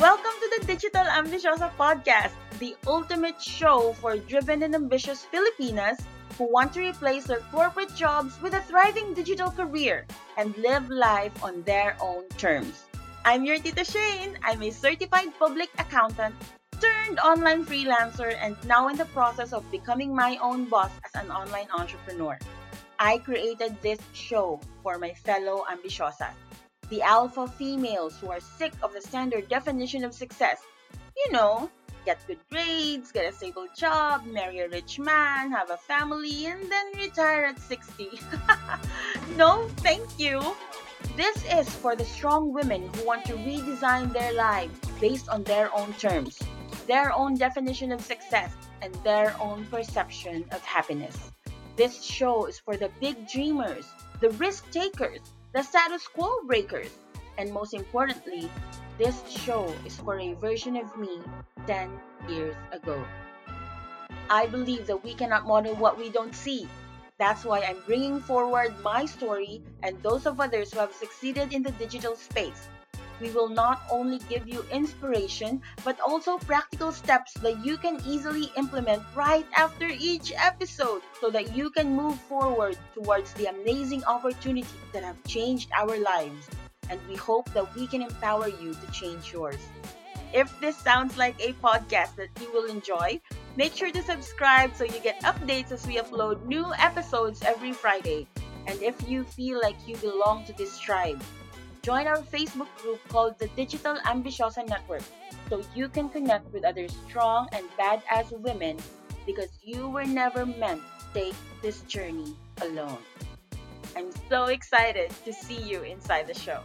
Welcome to the Digital Ambisyosa podcast, the ultimate show for driven and ambitious Filipinas who want to replace their corporate jobs with a thriving digital career and live life on their own terms. I'm your Tita Shane. I'm a certified public accountant turned online freelancer and now in the process of becoming my own boss as an online entrepreneur. I created this show for my fellow ambisyosas, the alpha females who are sick of the standard definition of success. You know, get good grades, get a stable job, marry a rich man, have a family, and then retire at 60. no, thank you. This is for the strong women who want to redesign their lives based on their own terms, their own definition of success, and their own perception of happiness. This show is for the big dreamers, the risk takers, the status quo breakers, and most importantly, this show is for a version of me 10 years ago. I believe that we cannot model what we don't see. That's why I'm bringing forward my story and those of others who have succeeded in the digital space. We will not only give you inspiration, but also practical steps that you can easily implement right after each episode so that you can move forward towards the amazing opportunities that have changed our lives. And we hope that we can empower you to change yours. If this sounds like a podcast that you will enjoy, make sure to subscribe so you get updates as we upload new episodes every Friday. And if you feel like you belong to this tribe, join our Facebook group called the Digital Ambisyosa Network so you can connect with other strong and badass women because you were never meant to take this journey alone. I'm so excited to see you inside the show.